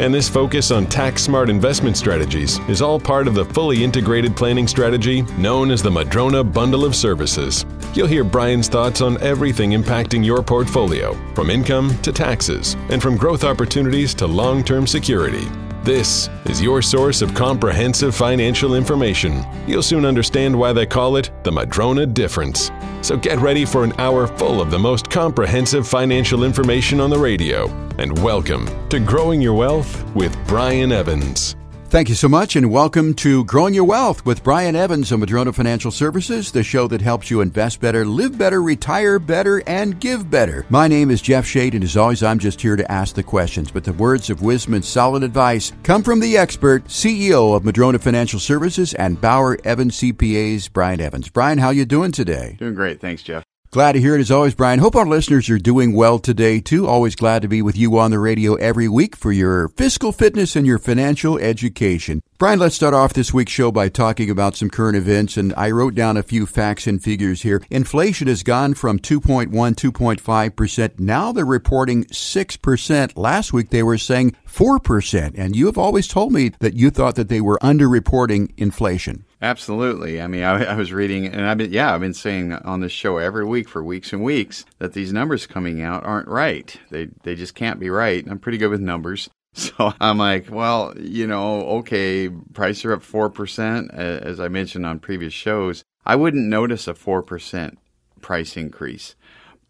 And this focus on tax smart investment strategies is all part of the fully integrated planning strategy known as the Madrona Bundle of Services. You'll hear Brian's thoughts on everything impacting your portfolio, from income to taxes, and from growth opportunities to long term security. This is your source of comprehensive financial information. You'll soon understand why they call it the Madrona Difference. So get ready for an hour full of the most comprehensive financial information on the radio. And welcome to Growing Your Wealth with Brian Evans. Thank you so much, and welcome to Growing Your Wealth with Brian Evans of Madrona Financial Services, the show that helps you invest better, live better, retire better, and give better. My name is Jeff Shade, and as always, I'm just here to ask the questions. But the words of wisdom and solid advice come from the expert, CEO of Madrona Financial Services and Bauer Evans CPAs, Brian Evans. Brian, how you doing today? Doing great, thanks, Jeff. Glad to hear it as always, Brian. Hope our listeners are doing well today too. Always glad to be with you on the radio every week for your fiscal fitness and your financial education. Brian, let's start off this week's show by talking about some current events, and I wrote down a few facts and figures here. Inflation has gone from 2.1, 2.5%. Now they're reporting 6%. Last week they were saying 4%. And you have always told me that you thought that they were underreporting inflation. Absolutely. I mean, I, I, was reading, and I've been, yeah, I've been saying on this show every week for weeks and weeks that these numbers coming out aren't right. They they just can't be right. I'm pretty good with numbers, so I'm like, well, you know, okay, prices are up four percent, as I mentioned on previous shows. I wouldn't notice a four percent price increase,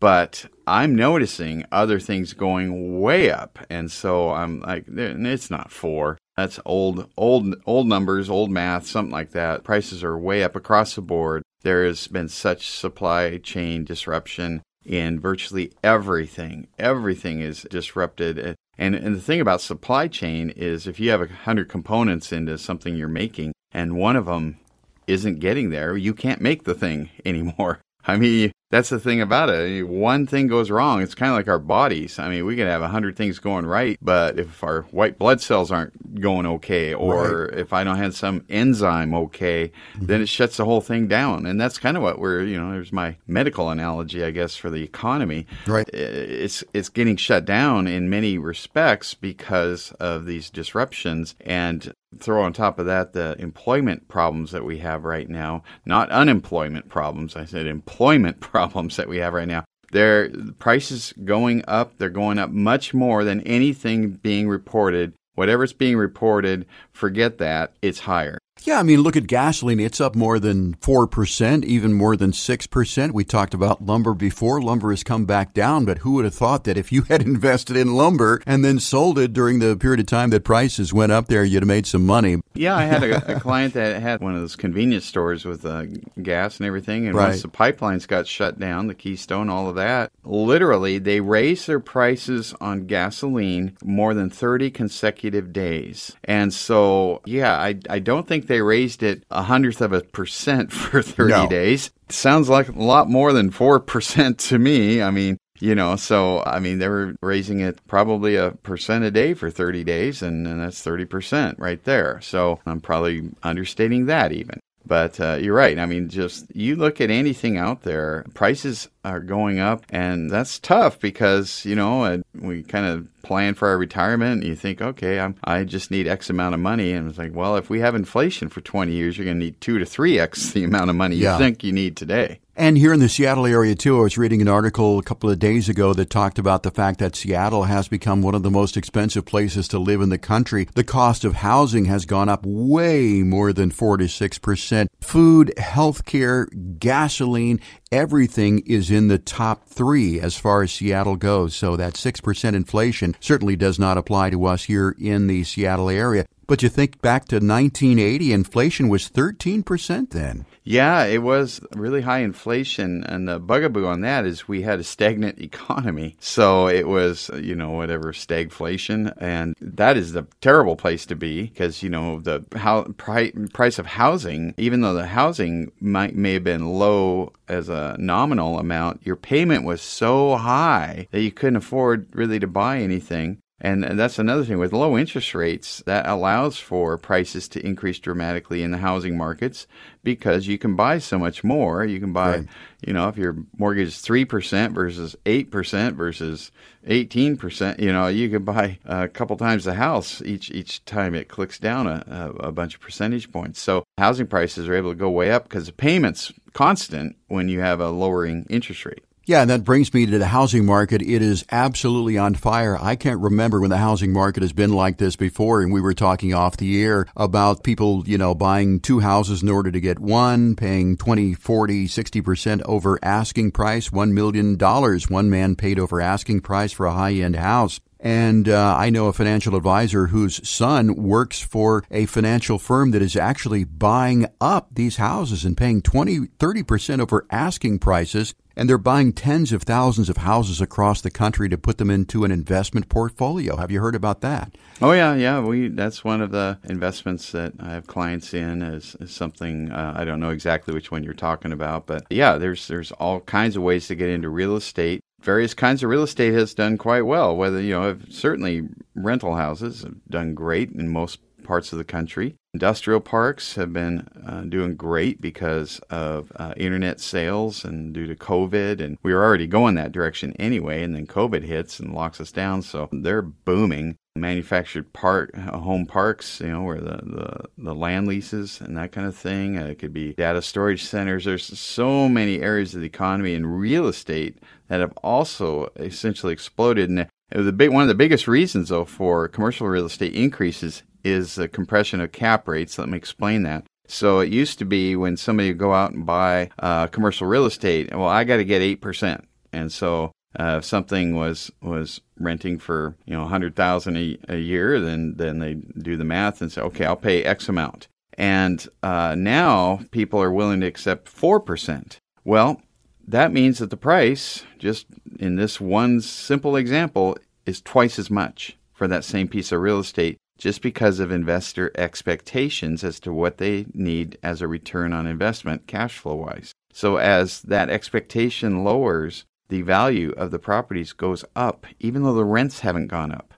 but I'm noticing other things going way up, and so I'm like, it's not four. That's old, old, old numbers, old math, something like that. Prices are way up across the board. There has been such supply chain disruption in virtually everything. Everything is disrupted. And, and the thing about supply chain is if you have a hundred components into something you're making and one of them isn't getting there, you can't make the thing anymore. I mean, that's the thing about it. One thing goes wrong. It's kind of like our bodies. I mean, we can have a hundred things going right, but if our white blood cells aren't going okay, or right. if I don't have some enzyme okay, mm-hmm. then it shuts the whole thing down. And that's kind of what we're, you know, there's my medical analogy, I guess, for the economy. Right. It's it's getting shut down in many respects because of these disruptions, and throw on top of that the employment problems that we have right now, not unemployment problems. I said employment problems that we have right now. Their prices going up, they're going up much more than anything being reported. Whatever's being reported, forget that, it's higher. Yeah, I mean, look at gasoline. It's up more than 4%, even more than 6%. We talked about lumber before. Lumber has come back down, but who would have thought that if you had invested in lumber and then sold it during the period of time that prices went up there, you'd have made some money? Yeah, I had a, a client that had one of those convenience stores with uh, gas and everything, and right. once the pipelines got shut down, the Keystone, all of that, literally they raised their prices on gasoline more than 30 consecutive days. And so, yeah, I, I don't think they raised it a hundredth of a percent for 30 no. days. Sounds like a lot more than 4% to me. I mean, you know, so I mean, they were raising it probably a percent a day for 30 days, and, and that's 30% right there. So I'm probably understating that even. But uh, you're right. I mean, just you look at anything out there, prices are going up, and that's tough because, you know, we kind of plan for our retirement, and you think, okay, I'm, I just need X amount of money. And it's like, well, if we have inflation for 20 years, you're going to need two to three X the amount of money you Yeah. think you need today. And here in the Seattle area, too, I was reading an article a couple of days ago that talked about the fact that Seattle has become one of the most expensive places to live in the country. The cost of housing has gone up way more than 4 to 6%. Food, healthcare, gasoline, everything is in the top three as far as Seattle goes. So that 6% inflation certainly does not apply to us here in the Seattle area. But you think back to 1980, inflation was 13% then. Yeah, it was really high inflation, and the bugaboo on that is we had a stagnant economy. So it was, you know, whatever stagflation, and that is the terrible place to be because you know the how pri- price of housing, even though the housing might may have been low as a nominal amount, your payment was so high that you couldn't afford really to buy anything. And that's another thing with low interest rates that allows for prices to increase dramatically in the housing markets because you can buy so much more. You can buy, Right. you know, if your mortgage is 3% versus 8% versus 18%, you know, you can buy a couple times the house each each time it clicks down a, a, a bunch of percentage points. So housing prices are able to go way up because the payment's constant when you have a lowering interest rate. Yeah, and that brings me to the housing market. It is absolutely on fire. I can't remember when the housing market has been like this before. And we were talking off the air about people, you know, buying two houses in order to get one, paying 20, 40, 60% over asking price, $1 million. One man paid over asking price for a high end house. And uh, I know a financial advisor whose son works for a financial firm that is actually buying up these houses and paying 20, 30% over asking prices. And they're buying tens of thousands of houses across the country to put them into an investment portfolio. Have you heard about that? Oh yeah, yeah. We that's one of the investments that I have clients in is, something uh, I don't know exactly which one you're talking about, but yeah, there's there's all kinds of ways to get into real estate. Various kinds of real estate has done quite well. Whether you know, certainly rental houses have done great in most parts of the country. Industrial parks have been uh, doing great because of uh, internet sales and due to COVID. And we were already going that direction anyway. And then COVID hits and locks us down. So they're booming. Manufactured park uh, home parks, you know, where the, the, the land leases and that kind of thing. Uh, it could be data storage centers. There's so many areas of the economy and real estate that have also essentially exploded. And the big one of the biggest reasons, though, for commercial real estate increases is the compression of cap rates. Let me explain that. So it used to be when somebody would go out and buy uh, commercial real estate, well, I got to get eight percent, and so uh, if something was was renting for you know a hundred thousand a year, then then they do the math and say, okay, I'll pay X amount. And uh, now people are willing to accept four percent. Well, that means that the price, just in this one simple example, is twice as much for that same piece of real estate just because of investor expectations as to what they need as a return on investment cash flow wise. So as that expectation lowers, the value of the properties goes up even though the rents haven't gone up.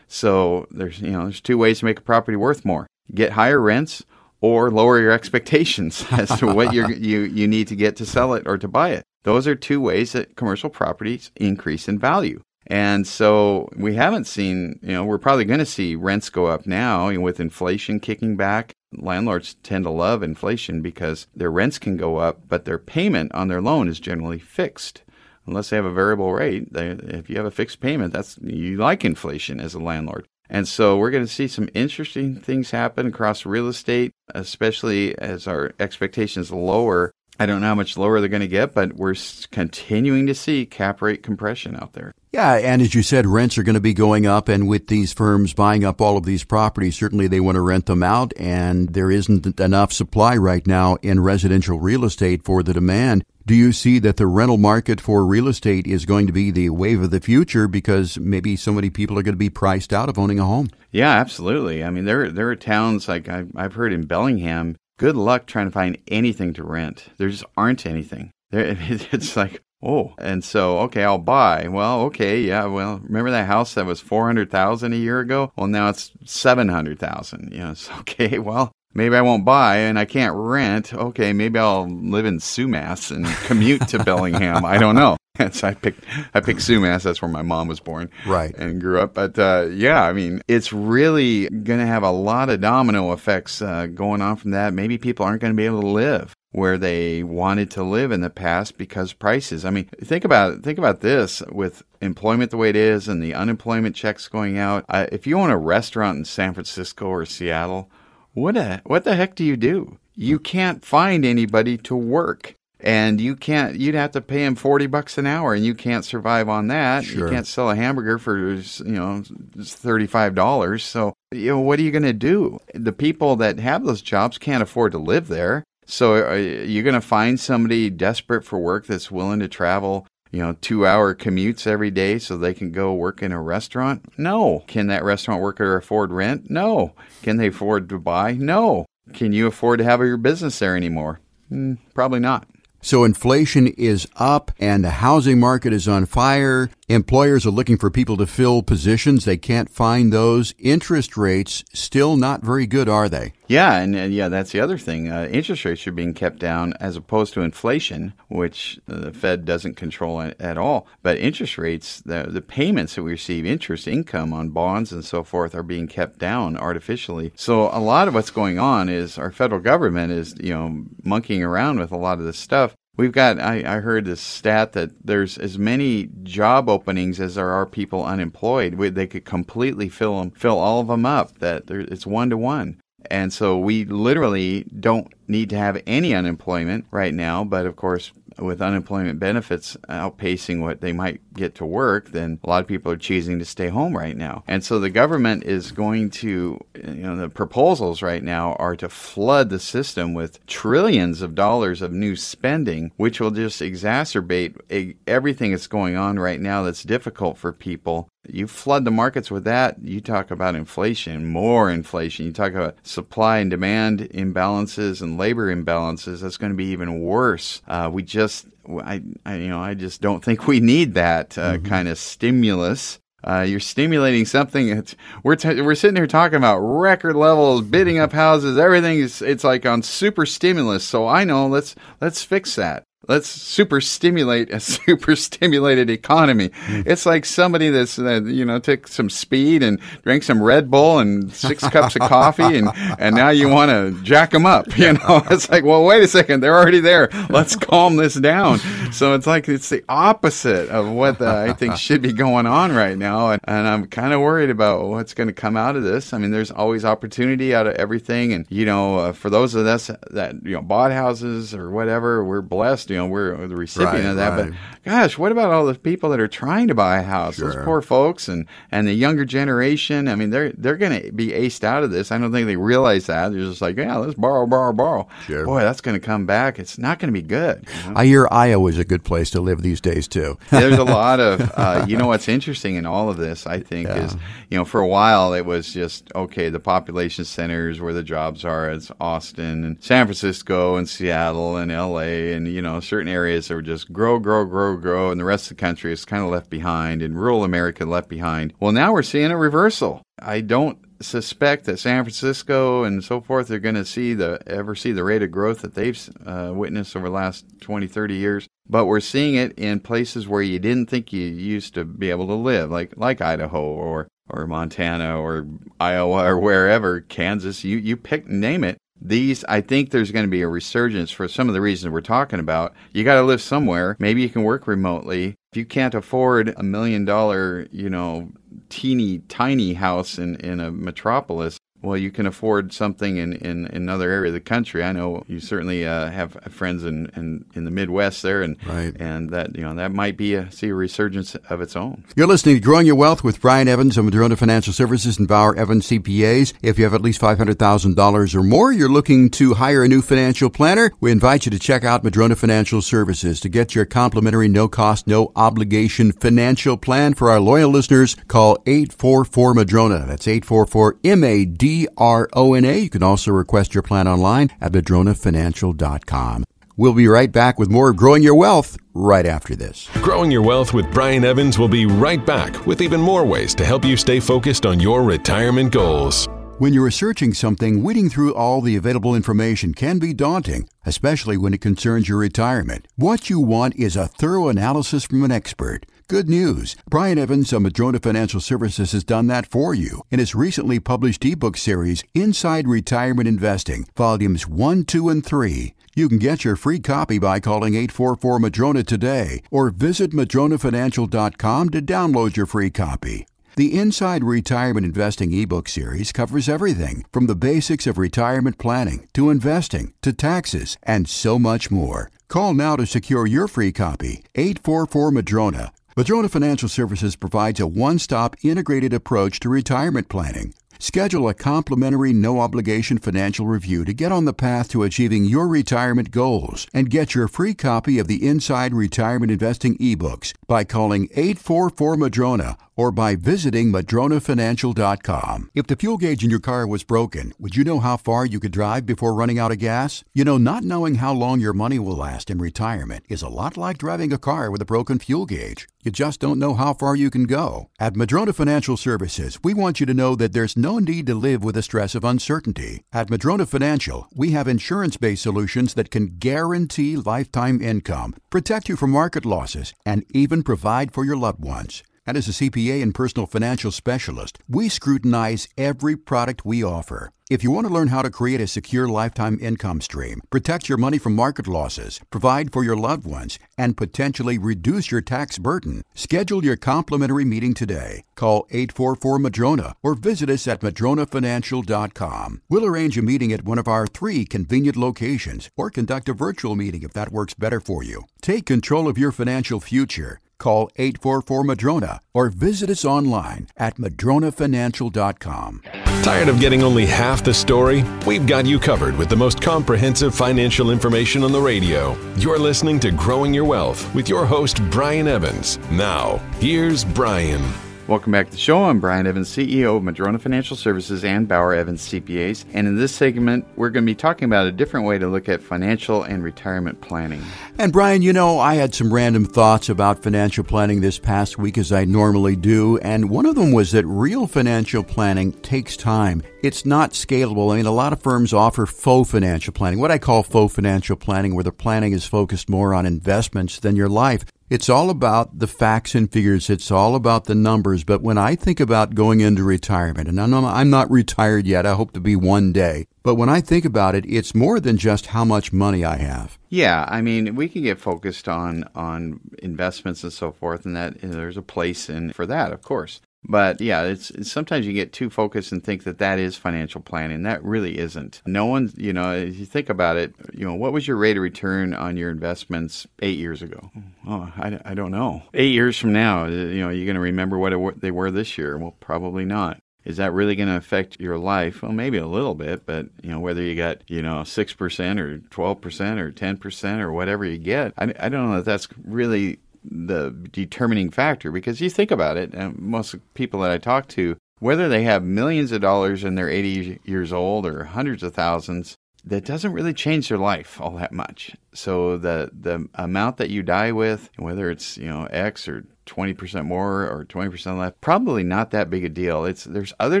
So there's you know there's two ways to make a property worth more. Get higher rents or lower your expectations as to what you you need to get to sell it or to buy it. Those are two ways that commercial properties increase in value. And so we haven't seen, you know, we're probably going to see rents go up now know, with inflation kicking back. Landlords tend to love inflation because their rents can go up, but their payment on their loan is generally fixed. Unless they have a variable rate, they, if you have a fixed payment, that's you like inflation as a landlord. And so we're going to see some interesting things happen across real estate, especially as our expectations lower. I don't know how much lower they're going to get, but we're continuing to see cap rate compression out there. Yeah, and as you said, rents are going to be going up, and with these firms buying up all of these properties, certainly they want to rent them out, and there isn't enough supply right now in residential real estate for the demand. Do you see that the rental market for real estate is going to be the wave of the future because maybe so many people are going to be priced out of owning a home? Yeah, absolutely. I mean, there there are towns like I've, I've heard in Bellingham. Good luck trying to find anything to rent. There just aren't anything. There, it's like oh, and so okay, I'll buy. Well, okay, yeah. Well, remember that house that was four hundred thousand a year ago? Well, now it's seven hundred thousand. Know, it's okay. Well, maybe I won't buy and I can't rent. Okay, maybe I'll live in Sumas and commute to Bellingham. I don't know. so I picked I picked Sumas. That's where my mom was born, right, and grew up. But uh, yeah, I mean, it's really going to have a lot of domino effects uh, going on from that. Maybe people aren't going to be able to live where they wanted to live in the past because prices. I mean, think about think about this with employment the way it is and the unemployment checks going out. Uh, if you own a restaurant in San Francisco or Seattle, what a, what the heck do you do? You can't find anybody to work and you can't you'd have to pay him 40 bucks an hour and you can't survive on that sure. you can't sell a hamburger for you know $35 so you know what are you going to do the people that have those jobs can't afford to live there so uh, you're you going to find somebody desperate for work that's willing to travel you know, two hour commutes every day so they can go work in a restaurant? No. Can that restaurant worker afford rent? No. Can they afford to buy? No. Can you afford to have your business there anymore? Mm, probably not. So inflation is up and the housing market is on fire. Employers are looking for people to fill positions. They can't find those. Interest rates still not very good, are they? Yeah, and, and yeah, that's the other thing. Uh, interest rates are being kept down as opposed to inflation, which uh, the Fed doesn't control at, all. But interest rates, the, the payments that we receive, interest income on bonds and so forth, are being kept down artificially. So a lot of what's going on is our federal government is, you know, monkeying around with a lot of this stuff. We've got, I, I, heard this stat that there's as many job openings as there are people unemployed. We, they could completely fill them, fill all of them up, that there, it's one to one. And so we literally don't need to have any unemployment right now. But of course, with unemployment benefits outpacing what they might get to work, then a lot of people are choosing to stay home right now. And so the government is going to, you know, the proposals right now are to flood the system with trillions of dollars of new spending, which will just exacerbate everything that's going on right now that's difficult for people you flood the markets with that, you talk about inflation, more inflation. You talk about supply and demand imbalances and labor imbalances. That's going to be even worse. Uh, we just, I, I, you know, I just don't think we need that uh, mm-hmm. kind of stimulus. Uh, you're stimulating something. we're t- we're sitting here talking about record levels, bidding up houses. Everything is it's like on super stimulus. So I know let's let's fix that. Let's super stimulate a super stimulated economy. Mm. It's like somebody that's uh, you know took some speed and drank some Red Bull and six cups of coffee and and now you want to jack them up. You know, it's like well wait a second, they're already there. Let's calm this down. So it's like it's the opposite of what the, I think should be going on right now, and, and I'm kind of worried about what's going to come out of this. I mean, there's always opportunity out of everything, and you know, uh, for those of us that you know bought houses or whatever, we're blessed you know we're the recipient right, of that. Right. But gosh, what about all the people that are trying to buy a house? Sure. Those poor folks and and the younger generation. I mean, they're they're going to be aced out of this. I don't think they realize that. They're just like, yeah, let's borrow, borrow, borrow. Sure. Boy, that's going to come back. It's not going to be good. You know? I hear Iowa is a good place to live these days too. There's a lot of uh, you know what's interesting in all of this. I think yeah. is you know for a while it was just okay. The population centers where the jobs are. It's Austin and San Francisco and Seattle and L.A. and you know certain areas that were just grow, grow, grow, grow, and the rest of the country is kind of left behind, and rural America left behind. Well, now we're seeing a reversal. I don't suspect that San Francisco and so forth are going to see the ever see the rate of growth that they've uh, witnessed over the last 20, 30 years. But we're seeing it in places where you didn't think you used to be able to live, like like Idaho or or Montana or Iowa or wherever, Kansas. You you pick name it these i think there's going to be a resurgence for some of the reasons we're talking about. You got to live somewhere. Maybe you can work remotely. If you can't afford a million dollar you know teeny tiny house in in a metropolis well, you can afford something in, in, in another area of the country. I know you certainly uh, have friends in, in, in, the Midwest there, and right. and that you know that might be a see a resurgence of its own. You're listening to Growing Your Wealth with Brian Evans of Madrona Financial Services and Bauer Evans CPAs. If you have at least five hundred thousand dollars or more, you're looking to hire a new financial planner. We invite you to check out Madrona Financial Services to get your complimentary, no cost, no obligation financial plan for our loyal listeners. Call eight four four Madrona. That's eight four four M A D D-R-O-N-A. You can also request your plan online at madronafinancial.com. We'll be right back with more Growing Your Wealth right after this. Growing Your Wealth with Brian Evans will be right back with even more ways to help you stay focused on your retirement goals. When you're researching something, weeding through all the available information can be daunting, especially when it concerns your retirement. What you want is a thorough analysis from an expert. Good news. Brian Evans of Madrona Financial Services has done that for you in his recently published ebook series, Inside Retirement Investing, Volumes 1, 2, and 3. You can get your free copy by calling 844 Madrona today or visit madronafinancial.com to download your free copy. The Inside Retirement Investing ebook series covers everything from the basics of retirement planning to investing to taxes and so much more. Call now to secure your free copy 844 Madrona. Madrona Financial Services provides a one stop integrated approach to retirement planning. Schedule a complimentary no obligation financial review to get on the path to achieving your retirement goals and get your free copy of the Inside Retirement Investing ebooks by calling 844 Madrona or by visiting madronafinancial.com. If the fuel gauge in your car was broken, would you know how far you could drive before running out of gas? You know, not knowing how long your money will last in retirement is a lot like driving a car with a broken fuel gauge. You just don't know how far you can go. At Madrona Financial Services, we want you to know that there's no need to live with the stress of uncertainty. At Madrona Financial, we have insurance based solutions that can guarantee lifetime income, protect you from market losses, and even provide for your loved ones. And as a CPA and personal financial specialist, we scrutinize every product we offer. If you want to learn how to create a secure lifetime income stream, protect your money from market losses, provide for your loved ones, and potentially reduce your tax burden, schedule your complimentary meeting today. Call 844 Madrona or visit us at madronafinancial.com. We'll arrange a meeting at one of our three convenient locations or conduct a virtual meeting if that works better for you. Take control of your financial future. Call 844 Madrona or visit us online at madronafinancial.com. Tired of getting only half the story? We've got you covered with the most comprehensive financial information on the radio. You're listening to Growing Your Wealth with your host, Brian Evans. Now, here's Brian. Welcome back to the show. I'm Brian Evans, CEO of Madrona Financial Services and Bauer Evans CPAs. And in this segment, we're going to be talking about a different way to look at financial and retirement planning. And Brian, you know, I had some random thoughts about financial planning this past week, as I normally do. And one of them was that real financial planning takes time. It's not scalable. I mean, a lot of firms offer faux financial planning, what I call faux financial planning, where the planning is focused more on investments than your life. It's all about the facts and figures. It's all about the numbers. But when I think about going into retirement, and I'm not retired yet, I hope to be one day. But when I think about it, it's more than just how much money I have. Yeah, I mean, we can get focused on on investments and so forth, and that and there's a place in for that, of course. But yeah, it's, sometimes you get too focused and think that that is financial planning. That really isn't. No one, you know, if you think about it, you know, what was your rate of return on your investments eight years ago? Oh, I, I don't know. Eight years from now, you know, you're going to remember what it, they were this year. Well, probably not. Is that really going to affect your life? Well, maybe a little bit, but you know whether you got you know six percent or twelve percent or ten percent or whatever you get, I, I don't know if that's really the determining factor because you think about it, and most people that I talk to, whether they have millions of dollars and they're 80 years old or hundreds of thousands, that doesn't really change their life all that much. So the the amount that you die with, whether it's you know X or 20% more or 20% less, probably not that big a deal. It's there's other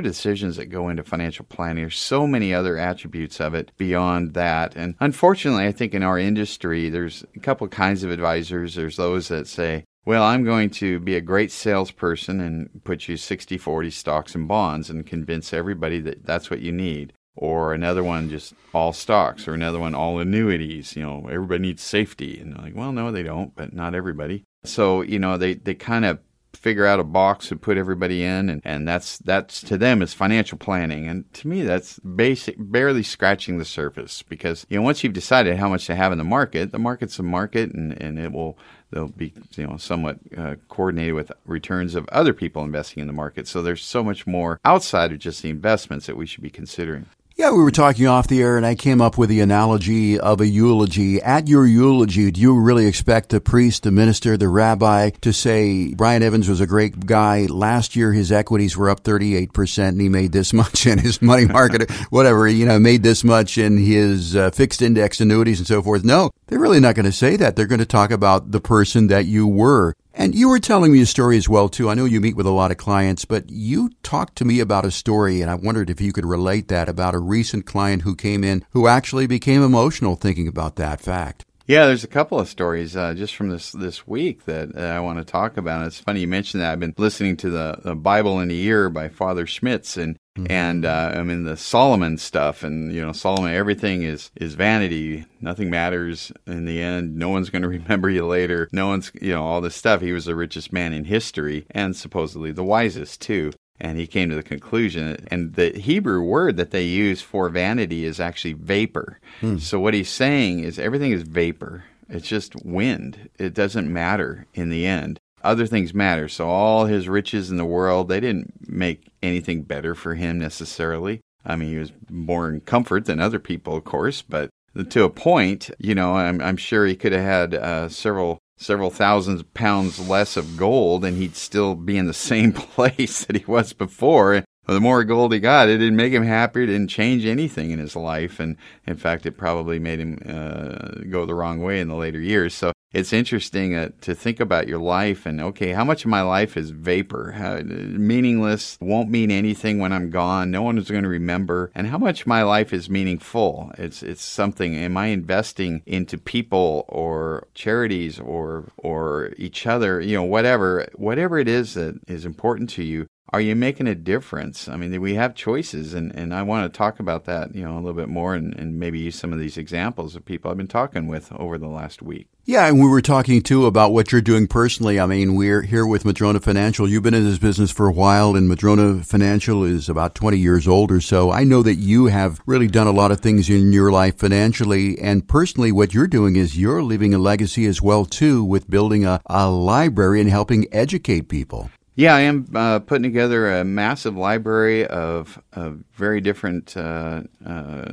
decisions that go into financial planning. There's so many other attributes of it beyond that. And unfortunately, I think in our industry, there's a couple kinds of advisors. There's those that say, well, I'm going to be a great salesperson and put you 60 40 stocks and bonds and convince everybody that that's what you need or another one just all stocks, or another one all annuities. You know, everybody needs safety, and like, well, no, they don't, but not everybody. So you know, they they kind of figure out a box to put everybody in and, and that's that's to them is financial planning. And to me that's basic barely scratching the surface because you know once you've decided how much to have in the market the market's a market and, and it will they'll be you know somewhat uh, coordinated with returns of other people investing in the market. So there's so much more outside of just the investments that we should be considering yeah, we were talking off the air, and I came up with the analogy of a eulogy. At your eulogy, do you really expect the priest, the minister, the rabbi to say, Brian Evans was a great guy. Last year, his equities were up 38%, and he made this much in his money market, whatever, you know, made this much in his uh, fixed index annuities and so forth? No, they're really not going to say that. They're going to talk about the person that you were. And you were telling me a story as well too. I know you meet with a lot of clients, but you talked to me about a story and I wondered if you could relate that about a recent client who came in who actually became emotional thinking about that fact. Yeah, there's a couple of stories uh, just from this this week that uh, I want to talk about. It's funny you mentioned that. I've been listening to the, the Bible in a Year by Father Schmitz, and mm-hmm. and uh, I'm in the Solomon stuff, and you know Solomon, everything is is vanity. Nothing matters in the end. No one's going to remember you later. No one's you know all this stuff. He was the richest man in history, and supposedly the wisest too and he came to the conclusion and the hebrew word that they use for vanity is actually vapor hmm. so what he's saying is everything is vapor it's just wind it doesn't matter in the end other things matter so all his riches in the world they didn't make anything better for him necessarily i mean he was more in comfort than other people of course but to a point you know i'm, I'm sure he could have had uh, several several thousand pounds less of gold and he'd still be in the same place that he was before. the more gold he got, it didn't make him happier. It didn't change anything in his life. And in fact, it probably made him uh, go the wrong way in the later years. So it's interesting uh, to think about your life and okay, how much of my life is vapor, how, meaningless, won't mean anything when I'm gone. No one is going to remember, and how much my life is meaningful. It's it's something. Am I investing into people or charities or or each other? You know, whatever whatever it is that is important to you are you making a difference? I mean, we have choices, and, and I want to talk about that, you know, a little bit more and, and maybe use some of these examples of people I've been talking with over the last week. Yeah, and we were talking too about what you're doing personally. I mean, we're here with Madrona Financial. You've been in this business for a while, and Madrona Financial is about 20 years old or so. I know that you have really done a lot of things in your life financially, and personally, what you're doing is you're leaving a legacy as well too with building a, a library and helping educate people. Yeah, I am uh, putting together a massive library of, of very different uh, uh,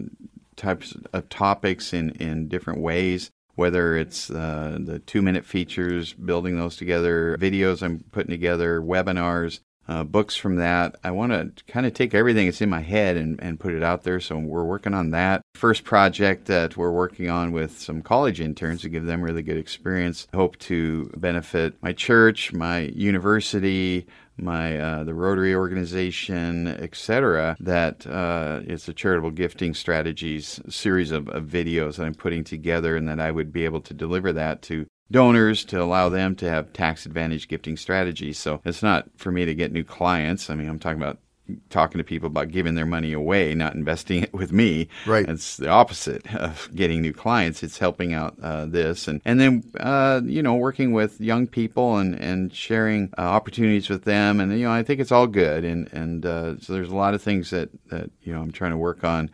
types of topics in, in different ways. Whether it's uh, the two minute features, building those together, videos I'm putting together, webinars, uh, books from that. I want to kind of take everything that's in my head and, and put it out there. So we're working on that. First project that we're working on with some college interns to give them really good experience. Hope to benefit my church, my university, my uh, the Rotary organization, etc. That uh, it's a charitable gifting strategies series of, of videos that I'm putting together, and that I would be able to deliver that to donors to allow them to have tax advantage gifting strategies. So it's not for me to get new clients. I mean, I'm talking about talking to people about giving their money away, not investing it with me. Right. It's the opposite of getting new clients. It's helping out uh, this, and and then uh, you know working with young people and and sharing uh, opportunities with them, and you know I think it's all good, and and uh, so there's a lot of things that that you know I'm trying to work on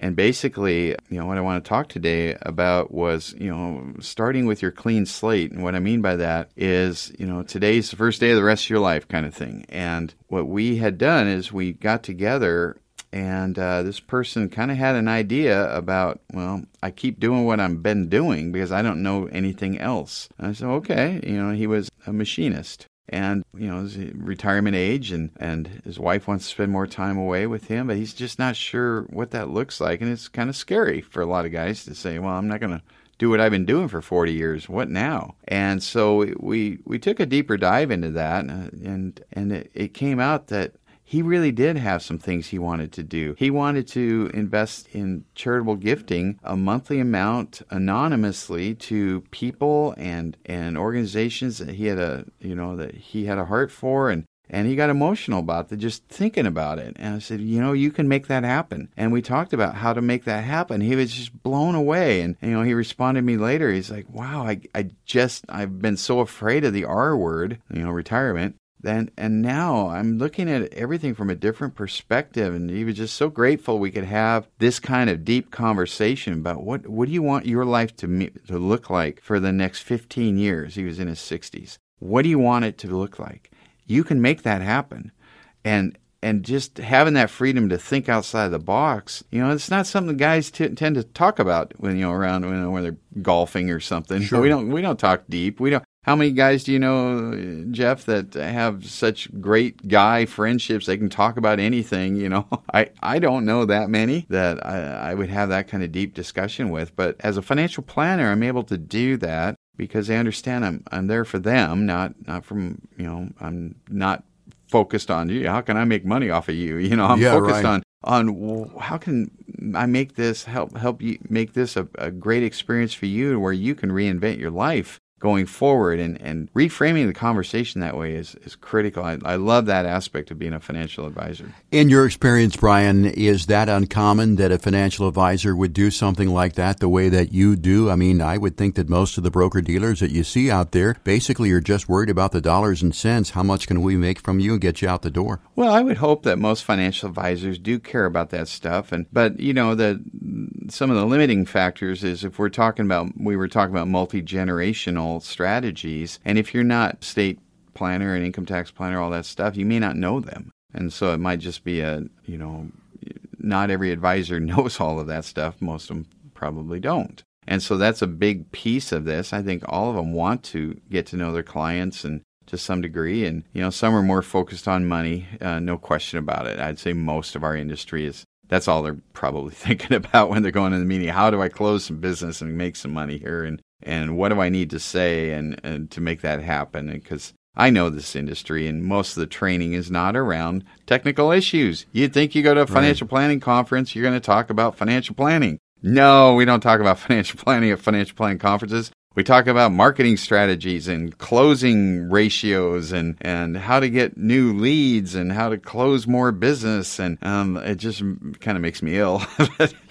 and basically, you know, what I want to talk today about was, you know, starting with your clean slate. And what I mean by that is, you know, today's the first day of the rest of your life kind of thing. And what we had done is we got together and uh, this person kind of had an idea about, well, I keep doing what I've been doing because I don't know anything else. And I said, okay, you know, he was a machinist and you know his retirement age and and his wife wants to spend more time away with him but he's just not sure what that looks like and it's kind of scary for a lot of guys to say well i'm not going to do what I've been doing for 40 years. What now? And so we we took a deeper dive into that, and and it, it came out that he really did have some things he wanted to do. He wanted to invest in charitable gifting, a monthly amount anonymously to people and and organizations that he had a you know that he had a heart for and and he got emotional about it, just thinking about it. And I said, you know, you can make that happen. And we talked about how to make that happen. He was just blown away. And, you know, he responded to me later. He's like, wow, I, I just, I've been so afraid of the R word, you know, retirement. Then and now I'm looking at everything from a different perspective, and he was just so grateful we could have this kind of deep conversation about what what do you want your life to me, to look like for the next 15 years. He was in his 60s. What do you want it to look like? You can make that happen, and and just having that freedom to think outside the box, you know, it's not something guys t- tend to talk about when you know around when, when they're golfing or something. Sure. We don't we don't talk deep. We don't How many guys do you know, Jeff, that have such great guy friendships? They can talk about anything, you know. I, I don't know that many that I, I would have that kind of deep discussion with. But as a financial planner, I'm able to do that because they understand I'm, I'm there for them, not, not from, you know, I'm not focused on you. How can I make money off of you? You know, I'm Yeah, focused right. on on how can I make this help help you make this a, a great experience for you where you can reinvent your life going forward and, and reframing the conversation that way is, is critical. I, I love that aspect of being a financial advisor. In your experience, Brian, is that uncommon that a financial advisor would do something like that the way that you do? I mean, I would think that most of the broker dealers that you see out there basically are just worried about the dollars and cents. How much can we make from you and get you out the door? Well, I would hope that most financial advisors do care about that stuff, and but you know the some of the limiting factors is if we're talking about we were talking about multi strategies, and if you're not state planner and income tax planner, all that stuff, you may not know them, and so it might just be a you know not every advisor knows all of that stuff. Most of them probably don't. And so that's a big piece of this. I think all of them want to get to know their clients and to some degree. And, you know, some are more focused on money, uh, no question about it. I'd say most of our industry is that's all they're probably thinking about when they're going to the meeting. How do I close some business and make some money here? And, and what do I need to say and, and to make that happen? Because I know this industry, and most of the training is not around technical issues. You'd think you go to a financial planning conference, you're going to talk about financial planning. No, we don't talk about financial planning at financial planning conferences. We talk about marketing strategies and closing ratios and, and how to get new leads and how to close more business. And um, it just kind of makes me ill.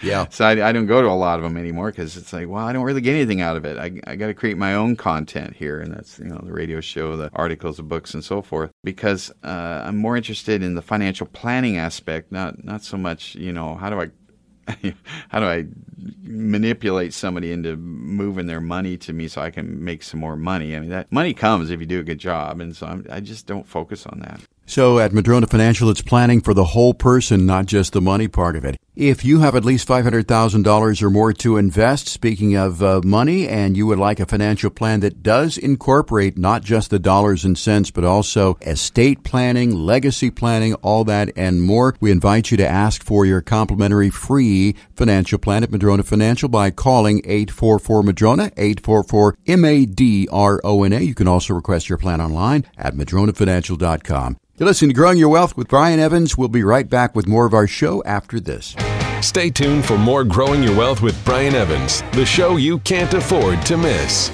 Yeah. So I, I don't go to a lot of them anymore because it's like, well, I don't really get anything out of it. I, I got to create my own content here. And that's, you know, the radio show, the articles, the books, and so forth. Because uh, I'm more interested in the financial planning aspect, not, not so much, you know, how do I how do I manipulate somebody into moving their money to me so I can make some more money? I mean, that money comes if you do a good job, and so I'm, I just don't focus on that. So at Madrona Financial, it's planning for the whole person, not just the money part of it. If you have at least $500,000 or more to invest, speaking of uh, money, and you would like a financial plan that does incorporate not just the dollars and cents, but also estate planning, legacy planning, all that and more, we invite you to ask for your complimentary free financial plan at Madrona Financial by calling 844 Madrona, 844 M A D R O N A. You can also request your plan online at madronafinancial.com. You're listening to Growing Your Wealth with Brian Evans. We'll be right back with more of our show after this. Stay tuned for more Growing Your Wealth with Brian Evans, the show you can't afford to miss.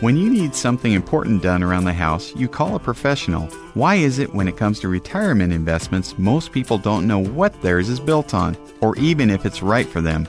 When you need something important done around the house, you call a professional. Why is it when it comes to retirement investments, most people don't know what theirs is built on, or even if it's right for them?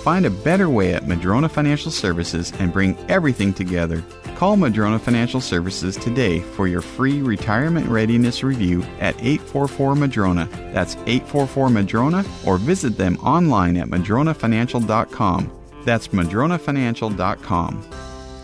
Find a better way at Madrona Financial Services and bring everything together. Call Madrona Financial Services today for your free retirement readiness review at 844 Madrona. That's 844 Madrona or visit them online at madronafinancial.com. That's madronafinancial.com.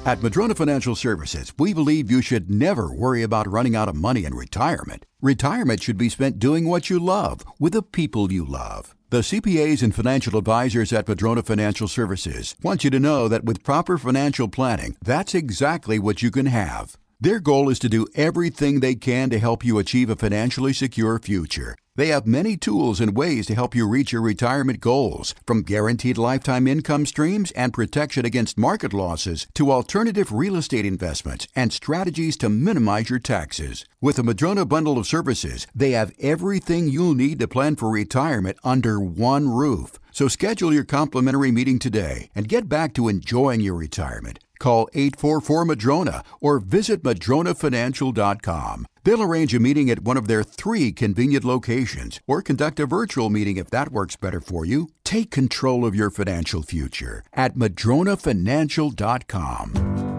At Madrona Financial Services, we believe you should never worry about running out of money in retirement. Retirement should be spent doing what you love with the people you love. The CPAs and financial advisors at Madrona Financial Services want you to know that with proper financial planning, that's exactly what you can have. Their goal is to do everything they can to help you achieve a financially secure future. They have many tools and ways to help you reach your retirement goals, from guaranteed lifetime income streams and protection against market losses to alternative real estate investments and strategies to minimize your taxes. With the Madrona bundle of services, they have everything you'll need to plan for retirement under one roof. So schedule your complimentary meeting today and get back to enjoying your retirement. Call 844 Madrona or visit madronafinancial.com. They'll arrange a meeting at one of their three convenient locations or conduct a virtual meeting if that works better for you. Take control of your financial future at madronafinancial.com.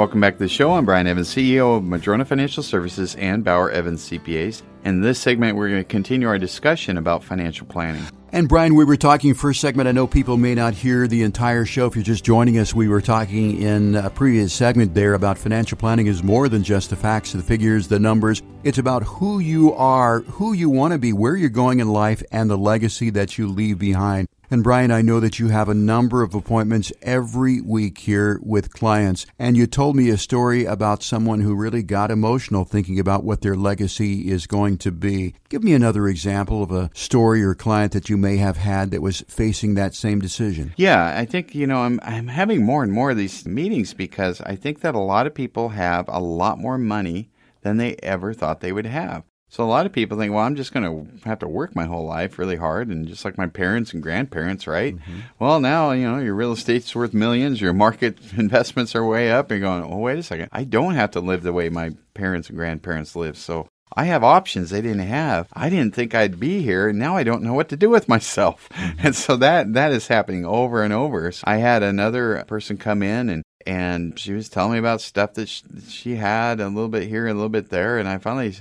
Welcome back to the show. I'm Brian Evans, CEO of Madrona Financial Services and Bauer Evans CPAs. In this segment, we're going to continue our discussion about financial planning. And Brian, we were talking first segment. I know people may not hear the entire show if you're just joining us. We were talking in a previous segment there about financial planning is more than just the facts, the figures, the numbers. It's about who you are, who you want to be, where you're going in life, and the legacy that you leave behind. And Brian, I know that you have a number of appointments every week here with clients. And you told me a story about someone who really got emotional thinking about what their legacy is going to be. Give me another example of a story or client that you may have had that was facing that same decision. Yeah, I think, you know, I'm, I'm having more and more of these meetings because I think that a lot of people have a lot more money than they ever thought they would have. So a lot of people think, well, I'm just going to have to work my whole life really hard, and just like my parents and grandparents, right? Mm-hmm. Well, now you know your real estate's worth millions, your market investments are way up. You're going, oh, wait a second, I don't have to live the way my parents and grandparents lived. So I have options they didn't have. I didn't think I'd be here, and now I don't know what to do with myself. Mm-hmm. And so that that is happening over and over. So I had another person come in and and she was telling me about stuff that she, that she, had a little bit here and a little bit there and i finally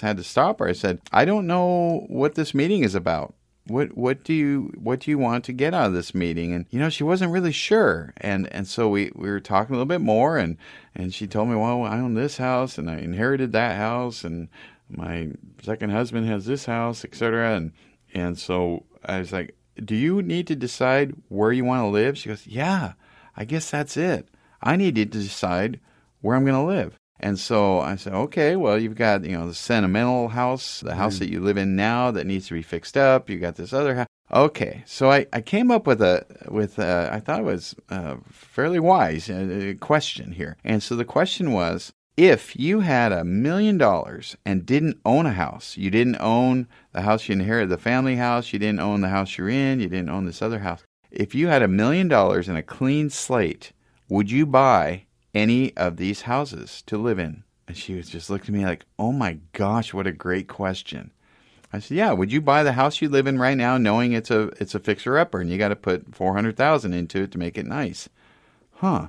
had to stop her i said i don't know what this meeting is about what what do you what do you want to get out of this meeting? And you know she wasn't really sure. And and so we we were talking a little bit more and and she told me well i own this house and i inherited that house and my second husband has this house etc and and so i was like do you need to decide where you want to live? She goes yeah i guess that's it. I needed to decide where I'm going to live. And so I said, okay, well, you've got, you know, the sentimental house, the house mm. that you live in now that needs to be fixed up. You got this other house. Okay. So I, I came up with a, with a, I thought it was a fairly wise uh, question here. And so the question was, if you had a million dollars and didn't own a house, you didn't own the house you inherited, the family house, you didn't own the house you're in, you didn't own this other house. If you had a million dollars and a clean slate, would you buy any of these houses to live in? And she was just looking at me like, Oh my gosh, what a great question. I said, Yeah, would you buy the house you live in right now knowing it's a it's a fixer upper and you gotta put four hundred thousand into it to make it nice? Huh.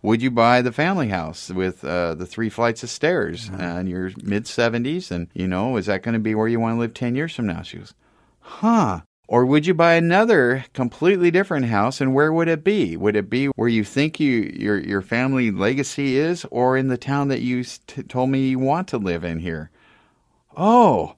Would you buy the family house with uh, the three flights of stairs mm-hmm. and your mid 70s? And, you know, is that going to be where you want to live 10 years from now? She goes, Huh. Or would you buy another completely different house and where would it be? Would it be where you think you your your family legacy is or in the town that you t- told me you want to live in here? Oh,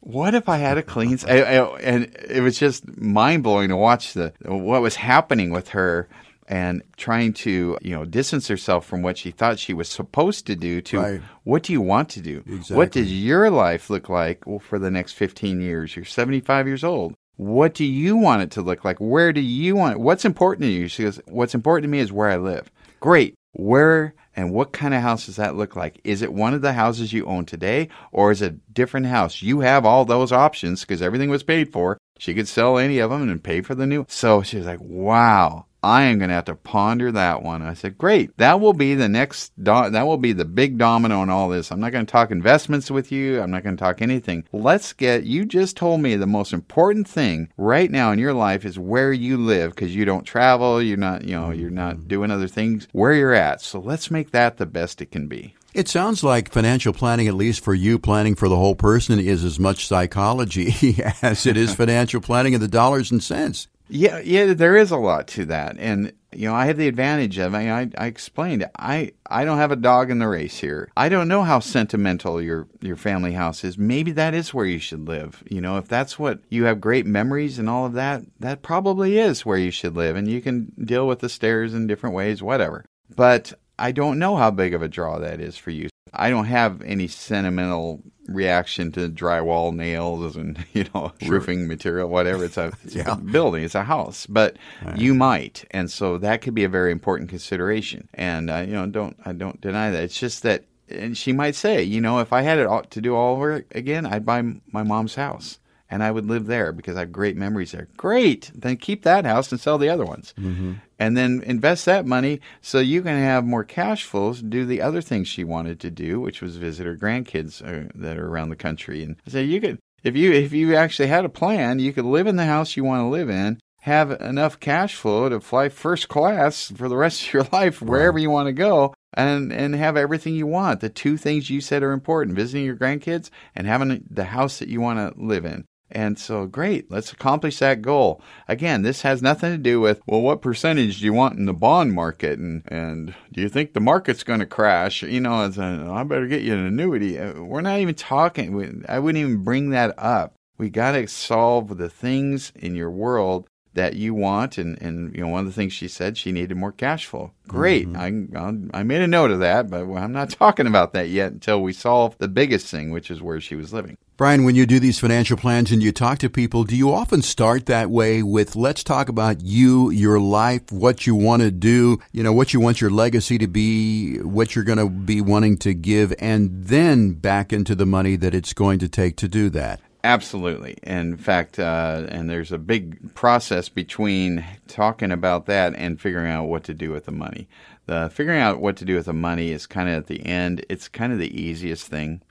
what if I had a clean I, I, and it was just mind-blowing to watch the what was happening with her and trying to you know distance herself from what she thought she was supposed to do to right. what do you want to do exactly. what does your life look like for the next 15 years you're 75 years old what do you want it to look like? Where do you want it? What's important to you? She goes, What's important to me is where I live. Great. Where and what kind of house does that look like? Is it one of the houses you own today or is it a different house? You have all those options because everything was paid for. She could sell any of them and pay for the new. So she was like, wow, I am going to have to ponder that one. I said, great. That will be the next, do- that will be the big domino in all this. I'm not going to talk investments with you. I'm not going to talk anything. Let's get, you just told me the most important thing right now in your life is where you live because you don't travel. You're not, you know, you're not mm-hmm. doing other things where you're at. So let's make that the best it can be. It sounds like financial planning, at least for you, planning for the whole person is as much psychology as it is financial planning of the dollars and cents. Yeah, yeah, there is a lot to that, and you know, I have the advantage of I, I, I explained I I don't have a dog in the race here. I don't know how sentimental your your family house is. Maybe that is where you should live. You know, if that's what you have great memories and all of that, that probably is where you should live, and you can deal with the stairs in different ways, whatever. But I don't know how big of a draw that is for you. I don't have any sentimental reaction to drywall nails and you know sure. roofing material whatever it's a, it's yeah. a building it's a house but right. you might and so that could be a very important consideration and uh, you know don't I don't deny that it's just that and she might say you know if I had it all, to do all over again I'd buy my mom's house and I would live there because I have great memories there. Great. Then keep that house and sell the other ones. Mm-hmm. And then invest that money so you can have more cash flows to do the other things she wanted to do, which was visit her grandkids uh, that are around the country. And so you could, if you if you actually had a plan, you could live in the house you want to live in, have enough cash flow to fly first class for the rest of your life wherever you want to go, and and have everything you want. The two things you said are important: visiting your grandkids and having the house that you want to live in. And so, great, let's accomplish that goal. Again, this has nothing to do with, well, what percentage do you want in the bond market? And, and do you think the market's going to crash? You know, as a, I better get you an annuity. Uh, we're not even talking, I wouldn't even bring that up. We got to solve the things in your world that you want and, and you know one of the things she said she needed more cash flow. Great. Mm-hmm. I, I made a note of that but i'm not talking about that yet until we solve the biggest thing which is where she was living. Brian when you do these financial plans and you talk to people do you often start that way with let's talk about you your life what you want to do you know what you want your legacy to be what you're going to be wanting to give and then back into the money that it's going to take to do that Absolutely. In fact, uh, and there's a big process between talking about that and figuring out what to do with the money. The figuring out what to do with the money is kind of at the end. It's kind of the easiest thing,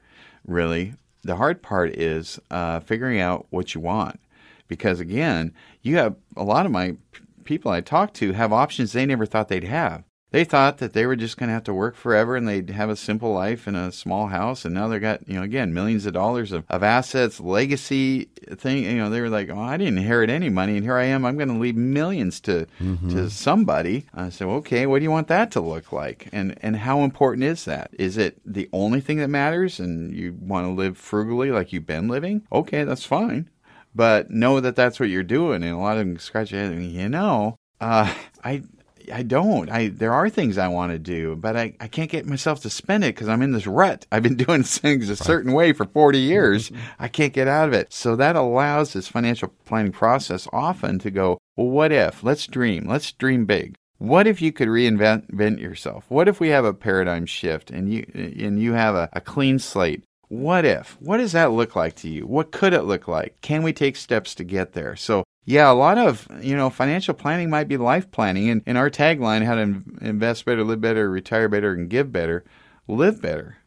really. The hard part is uh, figuring out what you want, because again, you have a lot of my people I talk to have options they never thought they'd have they thought that they were just going to have to work forever and they'd have a simple life in a small house and now they got you know again millions of dollars of, of assets legacy thing you know they were like oh i didn't inherit any money and here i am i'm going to leave millions to mm-hmm. to somebody. I said okay what do you want that to look like? And and how important is that? Is it the only thing that matters and you want to live frugally like you've been living? Okay that's fine. But know that that's what you're doing and a lot of them scratch their head and you know uh, I I don't. I there are things I want to do, but I, I can't get myself to spend it because I'm in this rut. I've been doing things a certain way for 40 years. I can't get out of it. So that allows this financial planning process often to go, well, what if? Let's dream. Let's dream big. What if you could reinvent yourself? What if we have a paradigm shift and you and you have a, a clean slate? What if? What does that look like to you? What could it look like? Can we take steps to get there? So yeah, a lot of you know financial planning might be life planning, and in our tagline, how to invest better, live better, retire better, and give better, live better.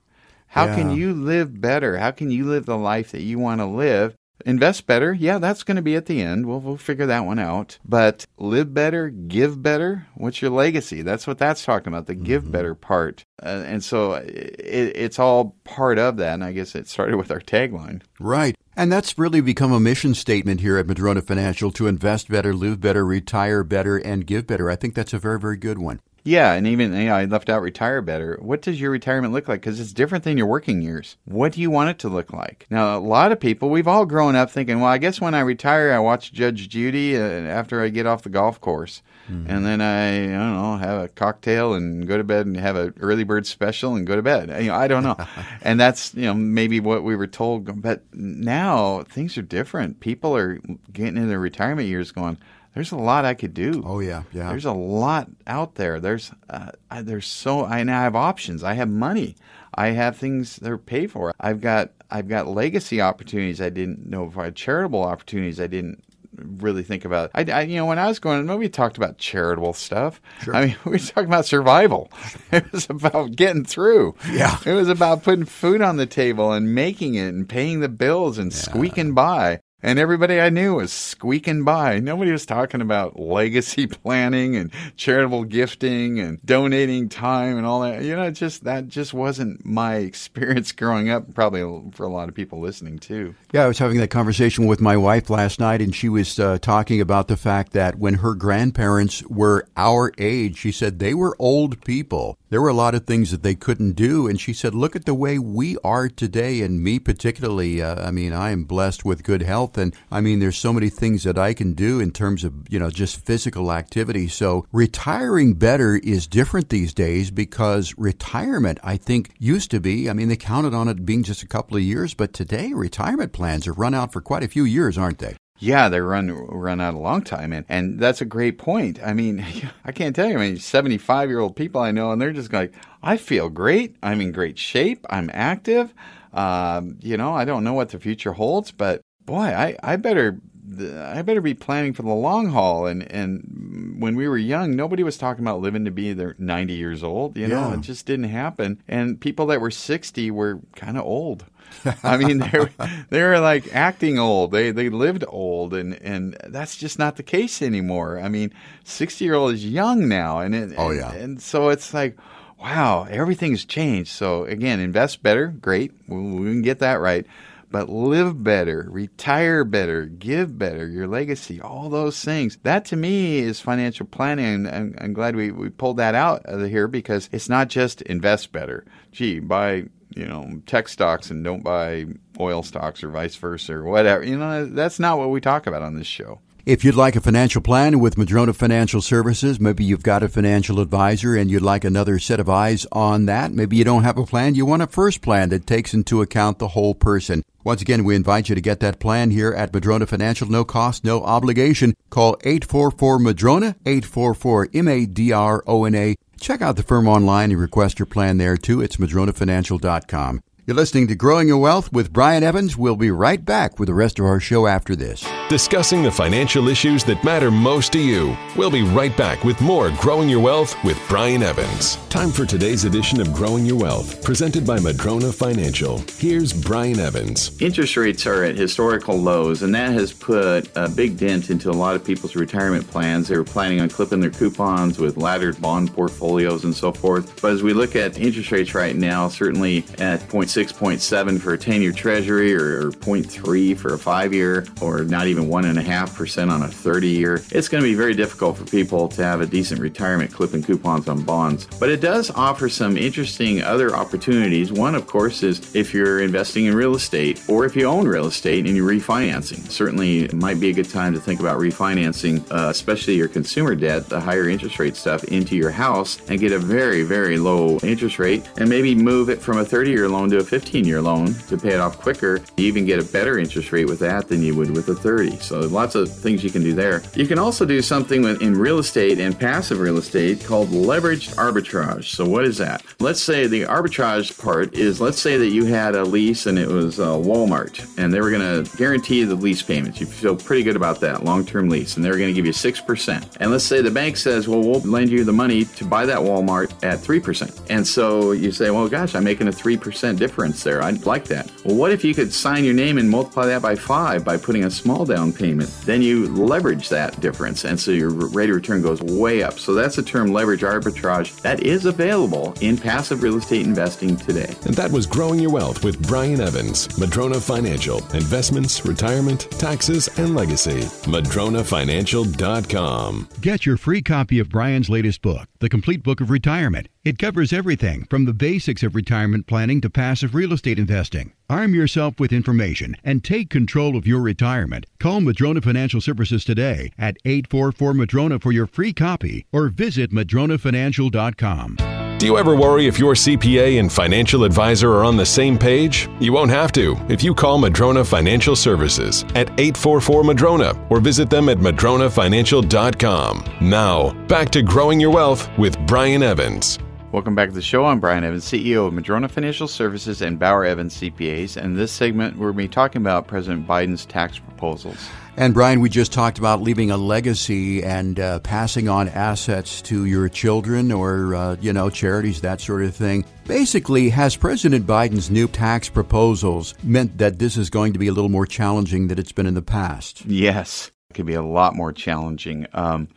How yeah. can you live better? How can you live the life that you want to live? Invest better, yeah, that's going to be at the end. We'll we'll figure that one out. But live better, give better. What's your legacy? That's what that's talking about. The mm-hmm. give better part, uh, and so it, it's all part of that. And I guess it started with our tagline, right? And that's really become a mission statement here at Madrona Financial to invest better, live better, retire better, and give better. I think that's a very, very good one. Yeah, and even you know, I left out retire better. What does your retirement look like? Because it's different than your working years. What do you want it to look like? Now, a lot of people, we've all grown up thinking, well, I guess when I retire, I watch Judge Judy uh, after I get off the golf course. Mm-hmm. And then I, I don't know, have a cocktail and go to bed and have an early bird special and go to bed. You know, I don't know. and that's, you know, maybe what we were told. But now things are different. People are getting in their retirement years going, there's a lot I could do. Oh yeah, yeah. There's a lot out there. There's uh, I, there's so I now have options. I have money. I have things that are paid for. I've got I've got legacy opportunities I didn't know if I had charitable opportunities I didn't really think about. I, I, you know, when I was going, nobody talked about charitable stuff. Sure. I mean, we were talking about survival. It was about getting through. Yeah. It was about putting food on the table and making it and paying the bills and yeah. squeaking by and everybody I knew was squeaking by. Nobody was talking about legacy planning and charitable gifting and donating time and all that. You know, just that just wasn't my experience growing up. Probably for a lot of people listening too. Yeah, I was having that conversation with my wife last night, and she was uh, talking about the fact that when her grandparents were our age, she said they were old people. There were a lot of things that they couldn't do, and she said, "Look at the way we are today, and me particularly. Uh, I mean, I am blessed with good health." Health. And I mean, there's so many things that I can do in terms of, you know, just physical activity. So retiring better is different these days because retirement, I think, used to be, I mean, they counted on it being just a couple of years, but today retirement plans are run out for quite a few years, aren't they? Yeah, they run run out a long time, and and that's a great point. I mean, I can't tell you. I mean, seventy five year old people I know, and they're just like, I feel great. I'm in great shape. I'm active. Um, you know, I don't know what the future holds, but boy, I, I better I better be planning for the long haul. And and when we were young, nobody was talking about living to be their 90 years old. You know, Yeah. it just didn't happen. And people that were 60 were kind of old. I mean, they were, they were like acting old. They they lived old, and and that's just not the case anymore. I mean, 60 year old is young now, and it, Oh, and- yeah. and so it's like. Wow, everything's changed. So again, invest better, great. We, we can get that right but live better, retire better, give better, your legacy, all those things. That to me is financial planning. And I'm, I'm glad we, we pulled that out of here because it's not just invest better. Gee, buy, you know, tech stocks and don't buy oil stocks or vice versa or whatever. You know, that's not what we talk about on this show. If you'd like a financial plan with Madrona Financial Services, maybe you've got a financial advisor and you'd like another set of eyes on that. Maybe you don't have a plan. You want a first plan that takes into account the whole person. Once again, we invite you to get that plan here at Madrona Financial. No cost, no obligation. Call 844-MADRONA, 844-M-A-D-R-O-N-A. Check out the firm online and request your plan there too. It's madronafinancial.com. You're listening to Growing Your Wealth with Brian Evans. We'll be right back with the rest of our show after this. Discussing the financial issues that matter most to you. We'll be right back with more Growing Your Wealth with Brian Evans. Time for today's edition of Growing Your Wealth, presented by Madrona Financial. Here's Brian Evans. Interest rates are at historical lows, and that has put a big dent into a lot of people's retirement plans. They were planning on clipping their coupons with laddered bond portfolios and so forth. But as we look at interest rates right now, certainly at 0.6, 0.7 for a 10 year treasury or, or 0.3 for a five year, or not even 1.5% on a 30 year, it's going to be very difficult for people to have a decent retirement clipping coupons on bonds. But it does offer some interesting other opportunities. One, of course, is if you're investing in real estate or if you own real estate and you're refinancing. Certainly, it might be a good time to think about refinancing, uh, especially your consumer debt, the higher interest rate stuff, into your house and get a very, very low interest rate and maybe move it from a 30 year loan to a 15 year loan to pay it off quicker. You even get a better interest rate with that than you would with a 30. So, lots of things you can do there. You can also do something with, in real estate and passive real estate called leveraged arbitrage. So, what is that? Let's say the arbitrage part is let's say that you had a lease and it was uh, Walmart and they were going to guarantee the lease payments. You feel pretty good about that long term lease and they're going to give you 6%. And let's say the bank says, well, we'll lend you the money to buy that Walmart at 3%. And so you say, well, gosh, I'm making a 3% difference there. I'd like that. Well, what if you could sign your name and multiply that by five by putting a small down payment? Then you leverage that difference. And so your rate of return goes way up. So that's the term leverage arbitrage that is available in passive real estate investing today. And that was Growing Your Wealth with Brian Evans, Madrona Financial. Investments, retirement, taxes, and legacy. MadronaFinancial.com. Get your free copy of Brian's latest book, The Complete Book of Retirement. It covers everything from the basics of retirement planning to passive real estate investing. Arm yourself with information and take control of your retirement. Call Madrona Financial Services today at 844 Madrona for your free copy or visit MadronaFinancial.com. Do you ever worry if your CPA and financial advisor are on the same page? You won't have to if you call Madrona Financial Services at 844 Madrona or visit them at madronafinancial.com. Now, back to growing your wealth with Brian Evans. Welcome back to the show. I'm Brian Evans, CEO of Madrona Financial Services and Bauer Evans CPAs. And this segment, we're going to be talking about President Biden's tax proposals. And Brian, we just talked about leaving a legacy and uh, passing on assets to your children or, uh, you know, charities, that sort of thing. Basically, has President Biden's new tax proposals meant that this is going to be a little more challenging than it's been in the past? Yes, it could be a lot more challenging. Um,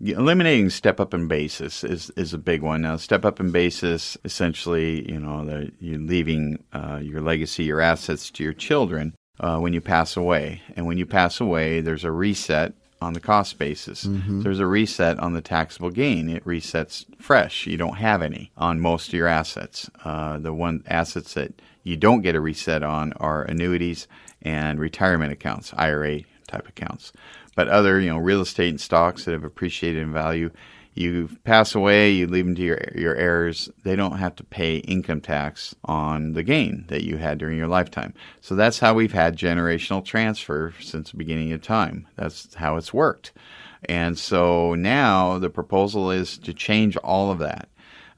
eliminating step up in basis is, is a big one. Now, step up in basis essentially, you know, the, you're leaving uh, your legacy, your assets to your children uh, when you pass away. And when you pass away, there's a reset on the cost basis. There's a reset on the taxable gain. It resets fresh. You don't have any on most of your assets. Uh, the one assets that you don't get a reset on are annuities and retirement accounts, IRA type accounts. But other, you know, real estate and stocks that have appreciated in value, you pass away, you leave them to your your heirs. They don't have to pay income tax on the gain that you had during your lifetime. So that's how we've had generational transfer since the beginning of time. That's how it's worked. And so now the proposal is to change all of that,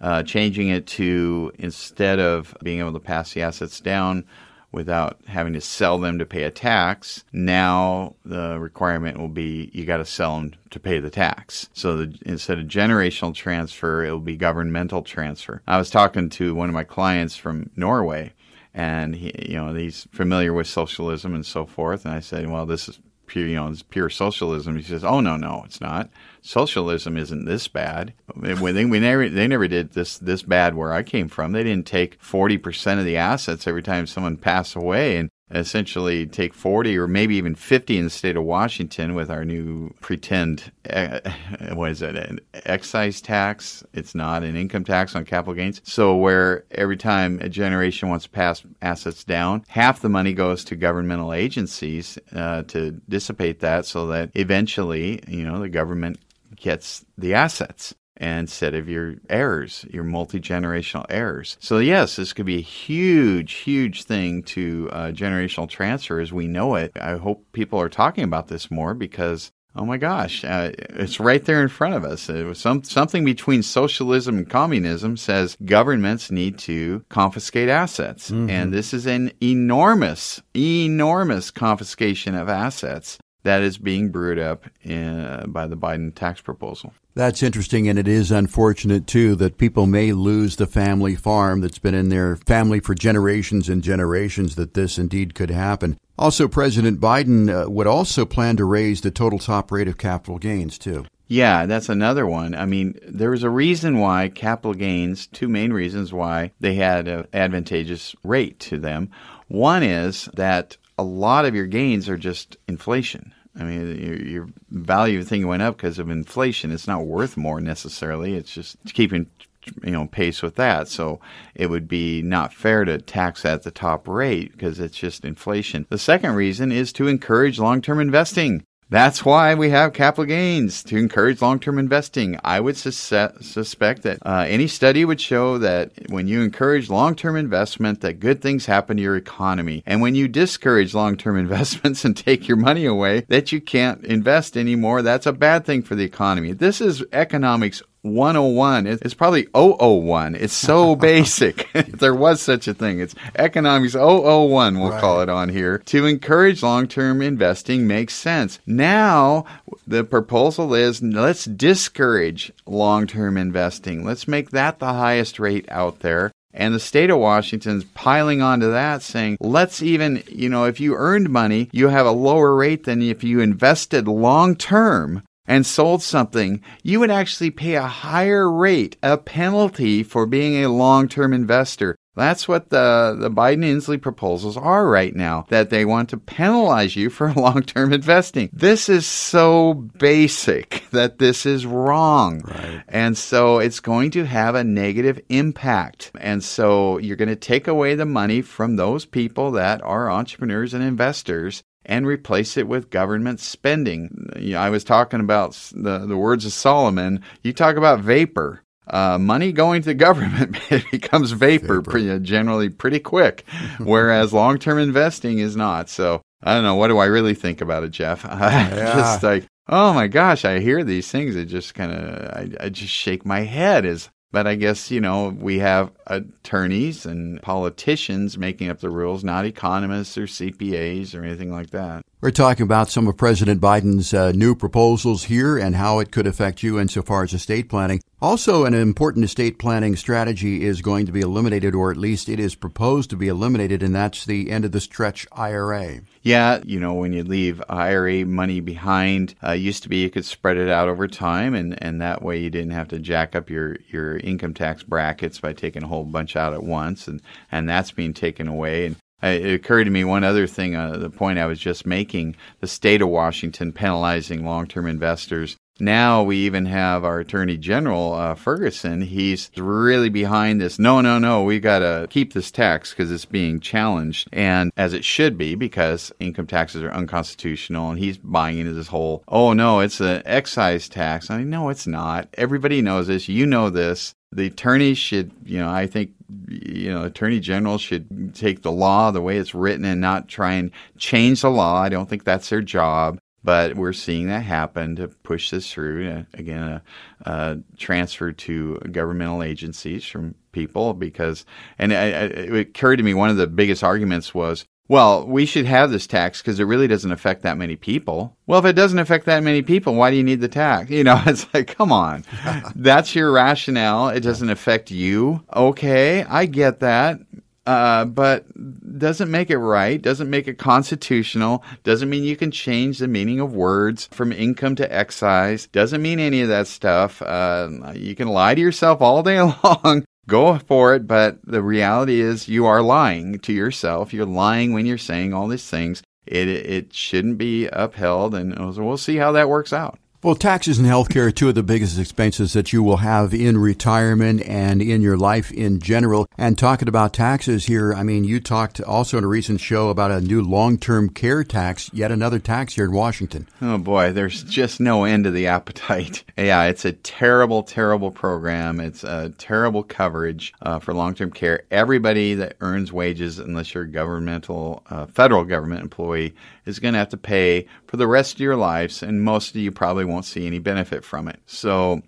uh, changing it to instead of being able to pass the assets down without having to sell them to pay a tax. Now the requirement will be you got to sell them to pay the tax. So the, instead of generational transfer, it will be governmental transfer. I was talking to one of my clients from Norway and he, you know, he's familiar with socialism and so forth. And I said, well, this is pure, you know, it's pure socialism. He says, "Oh no, no, it's not. Socialism isn't this bad. When they, we never, they never did this this bad where I came from. They didn't take forty percent of the assets every time someone passed away and essentially take 40 or maybe even 50 in the state of Washington with our new pretend, uh, what is it, an excise tax. It's not an income tax on capital gains. So, where every time a generation wants to pass assets down, half the money goes to governmental agencies uh, to dissipate that so that eventually, you know, the government gets the assets instead of your heirs, your multi generational heirs. So, yes, this could be a huge, huge thing to uh, generational transfer as we know it. I hope people are talking about this more because. Oh my gosh, uh, it's right there in front of us. It was some, something between socialism and communism says governments need to confiscate assets. Mm-hmm. And this is an enormous, enormous confiscation of assets that is being brewed up in, uh, by the Biden tax proposal. That's interesting, and it is unfortunate too that people may lose the family farm that's been in their family for generations and generations. That this indeed could happen. Also, President Biden uh, would also plan to raise the total top rate of capital gains too. Yeah, that's another one. I mean, there was a reason why capital gains, two main reasons why they had an advantageous rate to them. One is that a lot of your gains are just inflation. I mean, your, your value thing went up because of inflation. It's not worth more necessarily. It's just keeping you know pace with that. So it would be not fair to tax at the top rate because it's just inflation. The second reason is to encourage long-term investing. That's why we have capital gains to encourage long term investing. I would sus- suspect that uh, any study would show that when you encourage long term investment, that good things happen to your economy. And when you discourage long term investments and take your money away, that you can't invest anymore, that's a bad thing for the economy. This is economics 101. It's probably 001. It's so basic. there was such a thing, it's economics 001, we'll right. call it on here. To encourage long term investing makes sense. Now, the proposal is let's discourage long term investing. Let's make that the highest rate out there. And the state of Washington's piling onto that, saying, let's even, you know, if you earned money, you have a lower rate than if you invested long term and sold something, you would actually pay a higher rate, a penalty for being a long term investor. That's what the, the Biden Inslee proposals are right now, that they want to penalize you for long term investing. This is so basic that this is wrong. Right. And so it's going to have a negative impact. And so you're going to take away the money from those people that are entrepreneurs and investors and replace it with government spending. I was talking about the, the words of Solomon. You talk about vapor. Uh, money going to the government becomes vapor, vapor. Pretty, generally pretty quick, whereas long term investing is not. So I don't know. What do I really think about it, Jeff? Yeah. just like, oh my gosh, I hear these things. It just kind of, I, I just shake my head. Is but I guess, you know, we have attorneys and politicians making up the rules, not economists or CPAs or anything like that. We're talking about some of President Biden's uh, new proposals here and how it could affect you insofar as estate planning. Also, an important estate planning strategy is going to be eliminated, or at least it is proposed to be eliminated, and that's the end of the stretch IRA. Yeah, you know, when you leave IRA money behind, uh, used to be you could spread it out over time, and, and that way you didn't have to jack up your, your income tax brackets by taking a whole bunch out at once, and, and that's being taken away. And it occurred to me one other thing, uh, the point I was just making the state of Washington penalizing long term investors. Now we even have our Attorney General, uh, Ferguson. He's really behind this. No, no, no, we got to keep this tax because it's being challenged, and as it should be because income taxes are unconstitutional. And he's buying into this whole, oh, no, it's an excise tax. I mean, no, it's not. Everybody knows this. You know this the attorneys should, you know, I think, you know, attorney generals should take the law the way it's written and not try and change the law. I don't think that's their job. But we're seeing that happen to push this through. Uh, again, a, a, transfer to governmental agencies from people because, and I, I, it occurred to me one of the biggest arguments was, well, we should have this tax because it really doesn't affect that many people. Well, if it doesn't affect that many people, why do you need the tax? You know, it's like, come on. That's your rationale. It doesn't affect you. Okay, I get that. Uh, but doesn't make it right, doesn't make it constitutional, doesn't mean you can change the meaning of words from income to excise, doesn't mean any of that stuff. Uh, you can lie to yourself all day long. Go for it, but the reality is you are lying to yourself. You're lying when you're saying all these things. It it shouldn't be upheld, and we'll see how that works out. Well, taxes and healthcare are two of the biggest expenses that you will have in retirement and in your life in general. And talking about taxes here, I mean, you talked also in a recent show about a new long-term care tax, yet another tax here in Washington. Oh boy, there's just no end to the appetite. Yeah, it's a terrible, terrible program. It's a terrible coverage uh, for long-term care. Everybody that earns wages, unless you're a governmental, uh, federal government employee, is going to have to pay for the rest of your lives, and most of you probably won't see any benefit from it. So,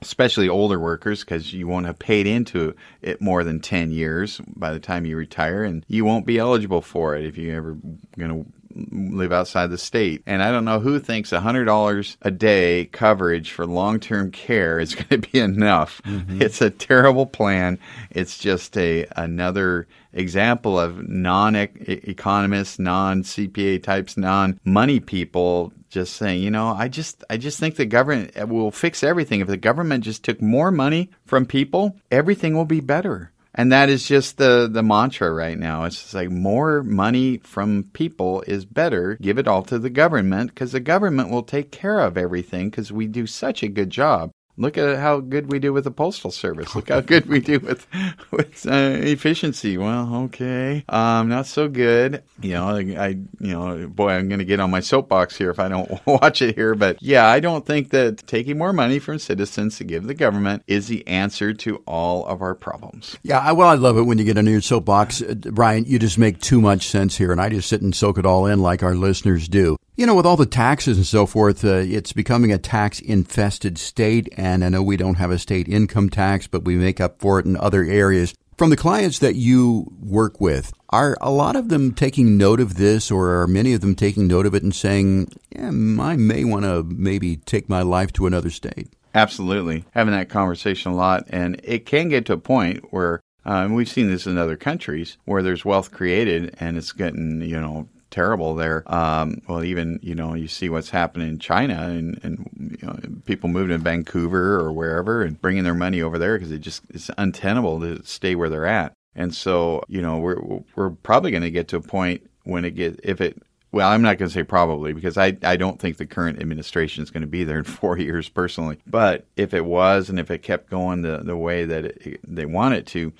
especially older workers, because you won't have paid into it more than 10 years by the time you retire, and you won't be eligible for it if you ever going to live outside the state. And I don't know who thinks $100 a day coverage for long term care is going to be enough. Mm-hmm. It's a terrible plan. It's just a another example of non economists, non CPA types, non money people just saying, you know, I just I just think the government will fix everything. If the government just took more money from people, everything will be better. And that is just the, the mantra right now. It's just like more money from people is better. Give it all to the government because the government will take care of everything because we do such a good job. Look at how good we do with the postal service. Look how good we do with with uh, efficiency. Well, okay, um, not so good. You know, I, I you know, boy, I'm going to get on my soapbox here if I don't watch it here. But yeah, I don't think that taking more money from citizens to give the government is the answer to all of our problems. Yeah, well, I love it when you get on your soapbox, uh, Brian. You just make too much sense here, and I just sit and soak it all in like our listeners do. You know, with all the taxes and so forth, uh, it's becoming a tax infested state. And I know we don't have a state income tax, but we make up for it in other areas. From the clients that you work with, are a lot of them taking note of this, or are many of them taking note of it and saying, yeah, I may want to maybe take my life to another state? Absolutely. Having that conversation a lot. And it can get to a point where uh, we've seen this in other countries where there's wealth created and it's getting, you know, terrible there. Um, well, even you know you see what's happening in China and, and you know, people moving to Vancouver or wherever and bringing their money over there because it just it's untenable to stay where they're at. And so you know we're we're probably going to get to a point when it get if it well, I'm not going to say probably because I, I don't think the current administration is going to be there in four years personally. But if it was and if it kept going the, the way that it, they want it to,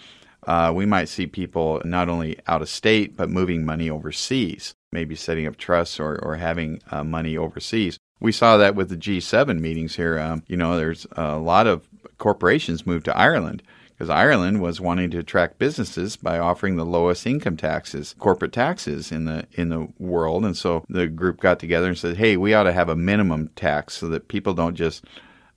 uh, we might see people not only out of state but moving money overseas maybe setting up trusts or, or having uh, money overseas. We saw that with the G7 meetings here. Um, you know, there's a lot of corporations moved to Ireland because Ireland was wanting to attract businesses by offering the lowest income taxes, corporate taxes in the in the world. And so the group got together and said, "Hey, we ought to have a minimum tax so that people don't just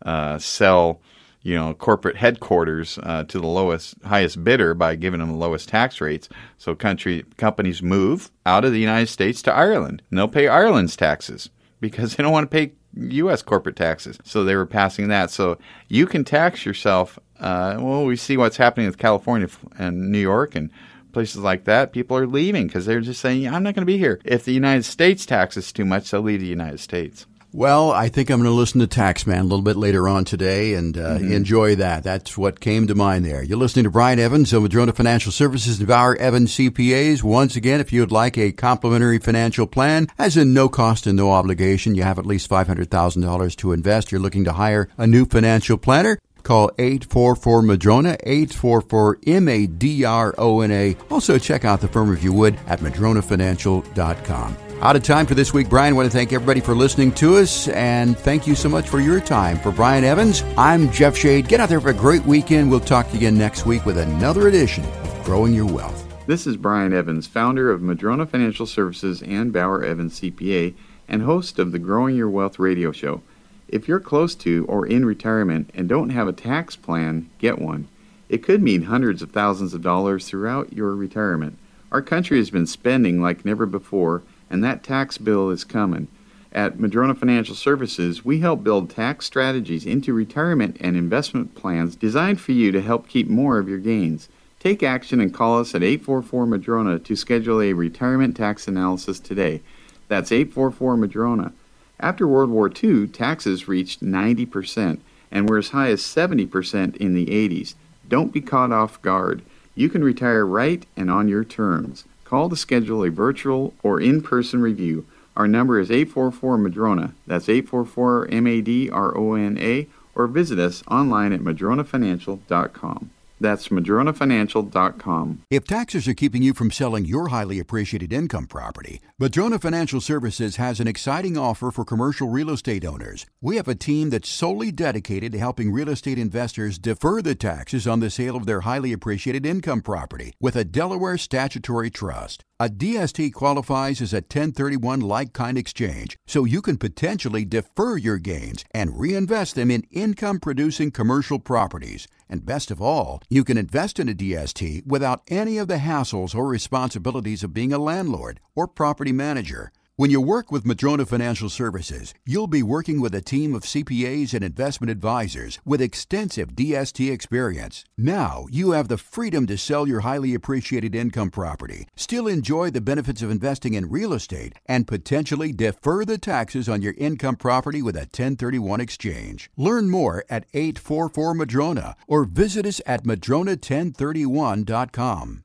uh, sell." You know, corporate headquarters uh, to the lowest, highest bidder by giving them the lowest tax rates. So country companies move out of the United States to Ireland, and they'll pay Ireland's taxes because they don't want to pay U.S. corporate taxes. So they were passing that. So you can tax yourself. Uh, well, we see what's happening with California and New York and places like that. People are leaving because they're just saying, I'm not going to be here. If the United States taxes too much, they'll leave the United States. Well, I think I'm going to listen to Taxman a little bit later on today and uh, mm-hmm. enjoy that. That's what came to mind there. You're listening to Brian Evans of Madrona Financial Services and Bauer Evans CPAs. Once again, if you'd like a complimentary financial plan, as in no cost and no obligation, you have at least $500,000 to invest. You're looking to hire a new financial planner. Call 844 Madrona, 844 M A D R O N A. Also, check out the firm if you would at madronafinancial.com. Out of time for this week, Brian. I want to thank everybody for listening to us, and thank you so much for your time. For Brian Evans, I'm Jeff Shade. Get out there for a great weekend. We'll talk to you again next week with another edition of Growing Your Wealth. This is Brian Evans, founder of Madrona Financial Services and Bauer Evans CPA and host of the Growing Your Wealth radio show. If you're close to or in retirement and don't have a tax plan, get one. It could mean hundreds of thousands of dollars throughout your retirement. Our country has been spending like never before, and that tax bill is coming. At Madrona Financial Services, we help build tax strategies into retirement and investment plans designed for you to help keep more of your gains. Take action and call us at 844 Madrona to schedule a retirement tax analysis today. That's 844 Madrona. After World War II, taxes reached 90% and were as high as 70% in the 80s. Don't be caught off guard. You can retire right and on your terms. Call to schedule a virtual or in person review. Our number is 844 Madrona. That's 844 M A D R O N A, or visit us online at madronafinancial.com. That's madronafinancial.com. If taxes are keeping you from selling your highly appreciated income property, Madrona Financial Services has an exciting offer for commercial real estate owners. We have a team that's solely dedicated to helping real estate investors defer the taxes on the sale of their highly appreciated income property with a Delaware statutory trust. A DST qualifies as a 1031 like kind exchange, so you can potentially defer your gains and reinvest them in income producing commercial properties. And best of all, you can invest in a DST without any of the hassles or responsibilities of being a landlord or property manager. When you work with Madrona Financial Services, you'll be working with a team of CPAs and investment advisors with extensive DST experience. Now you have the freedom to sell your highly appreciated income property, still enjoy the benefits of investing in real estate, and potentially defer the taxes on your income property with a 1031 exchange. Learn more at 844 Madrona or visit us at Madrona1031.com.